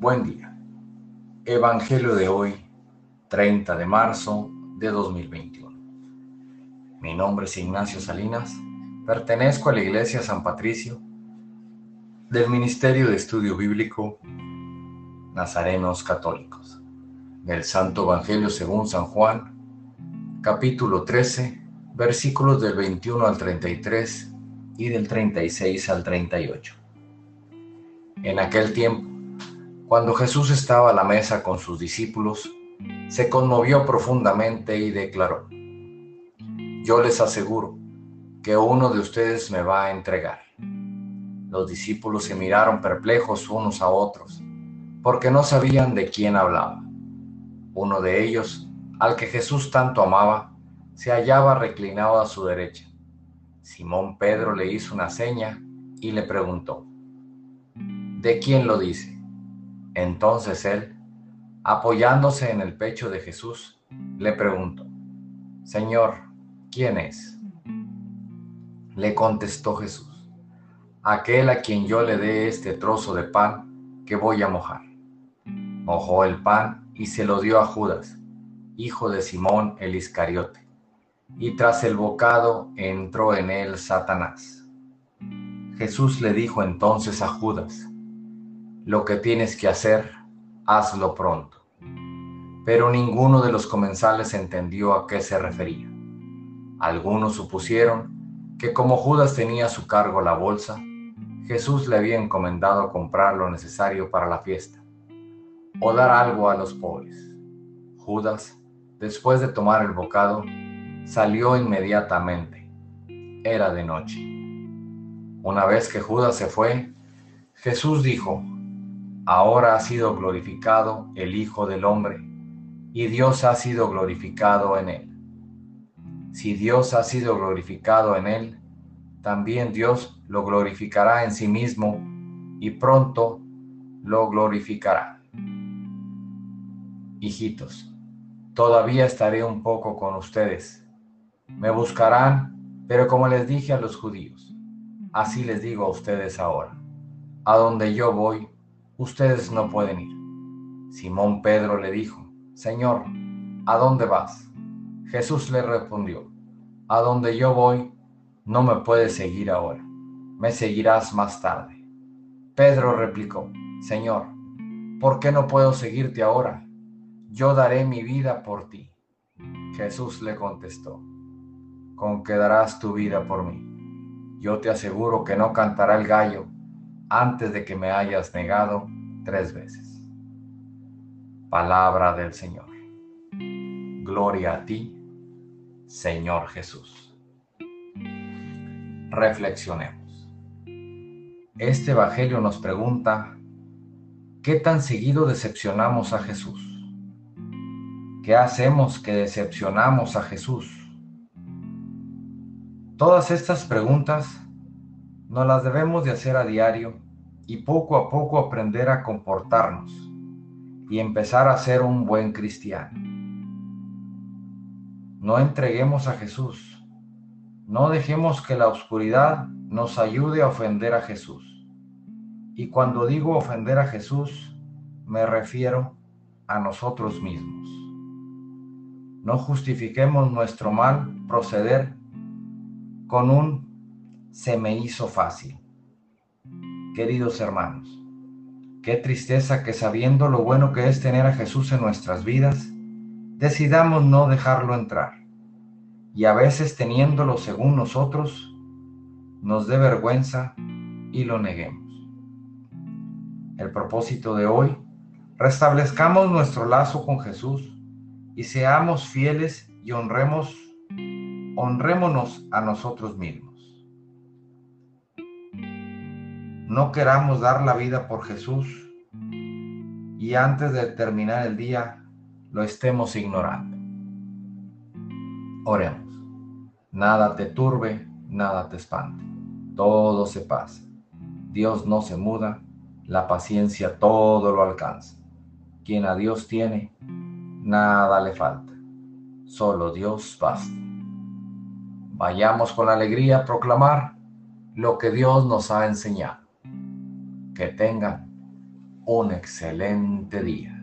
Buen día. Evangelio de hoy, 30 de marzo de 2021. Mi nombre es Ignacio Salinas, pertenezco a la Iglesia San Patricio del Ministerio de Estudio Bíblico Nazarenos Católicos, del Santo Evangelio según San Juan, capítulo 13, versículos del 21 al 33 y del 36 al 38. En aquel tiempo, cuando Jesús estaba a la mesa con sus discípulos, se conmovió profundamente y declaró, Yo les aseguro que uno de ustedes me va a entregar. Los discípulos se miraron perplejos unos a otros, porque no sabían de quién hablaba. Uno de ellos, al que Jesús tanto amaba, se hallaba reclinado a su derecha. Simón Pedro le hizo una seña y le preguntó, ¿de quién lo dice? Entonces él, apoyándose en el pecho de Jesús, le preguntó, Señor, ¿quién es? Le contestó Jesús, aquel a quien yo le dé este trozo de pan que voy a mojar. Mojó el pan y se lo dio a Judas, hijo de Simón el Iscariote, y tras el bocado entró en él Satanás. Jesús le dijo entonces a Judas, lo que tienes que hacer, hazlo pronto. Pero ninguno de los comensales entendió a qué se refería. Algunos supusieron que como Judas tenía a su cargo la bolsa, Jesús le había encomendado comprar lo necesario para la fiesta o dar algo a los pobres. Judas, después de tomar el bocado, salió inmediatamente. Era de noche. Una vez que Judas se fue, Jesús dijo, ahora ha sido glorificado el Hijo del Hombre, y Dios ha sido glorificado en él. Si Dios ha sido glorificado en él, también Dios lo glorificará en sí mismo y pronto lo glorificará. Hijitos, todavía estaré un poco con ustedes. Me buscarán, pero como les dije a los judíos, así les digo a ustedes ahora. A donde yo voy, ustedes no pueden ir. Simón Pedro le dijo, Señor, ¿a dónde vas? Jesús le respondió, a donde yo voy, no me puedes seguir ahora, me seguirás más tarde. Pedro replicó, Señor, ¿por qué no puedo seguirte ahora? Yo daré mi vida por ti. Jesús le contestó, con que darás tu vida por mí. Yo te aseguro que no cantará el gallo antes de que me hayas negado tres veces. Palabra del Señor. Gloria a ti, Señor Jesús. Reflexionemos. Este Evangelio nos pregunta, ¿qué tan seguido decepcionamos a Jesús? ¿Qué hacemos que decepcionamos a Jesús? Todas estas preguntas nos las debemos de hacer a diario y poco a poco aprender a comportarnos y empezar a ser un buen cristiano. No entreguemos a Jesús. No dejemos que la oscuridad nos ayude a ofender a Jesús. Y cuando digo ofender a Jesús, me refiero a nosotros mismos. No justifiquemos nuestro mal proceder con un se me hizo fácil. Queridos hermanos, qué tristeza que sabiendo lo bueno que es tener a Jesús en nuestras vidas, decidamos no dejarlo entrar. Y a veces teniéndolo según nosotros, nos dé vergüenza y lo neguemos. El propósito de hoy, restablezcamos nuestro lazo con Jesús y seamos fieles y honremos, honrémonos a nosotros mismos. No queramos dar la vida por Jesús y antes de terminar el día lo estemos ignorando. Oremos. Nada te turbe, nada te espante. Todo se pasa. Dios no se muda, la paciencia todo lo alcanza. Quien a Dios tiene, nada le falta. Solo Dios basta. Vayamos con alegría a proclamar lo que Dios nos ha enseñado que tengan un excelente día.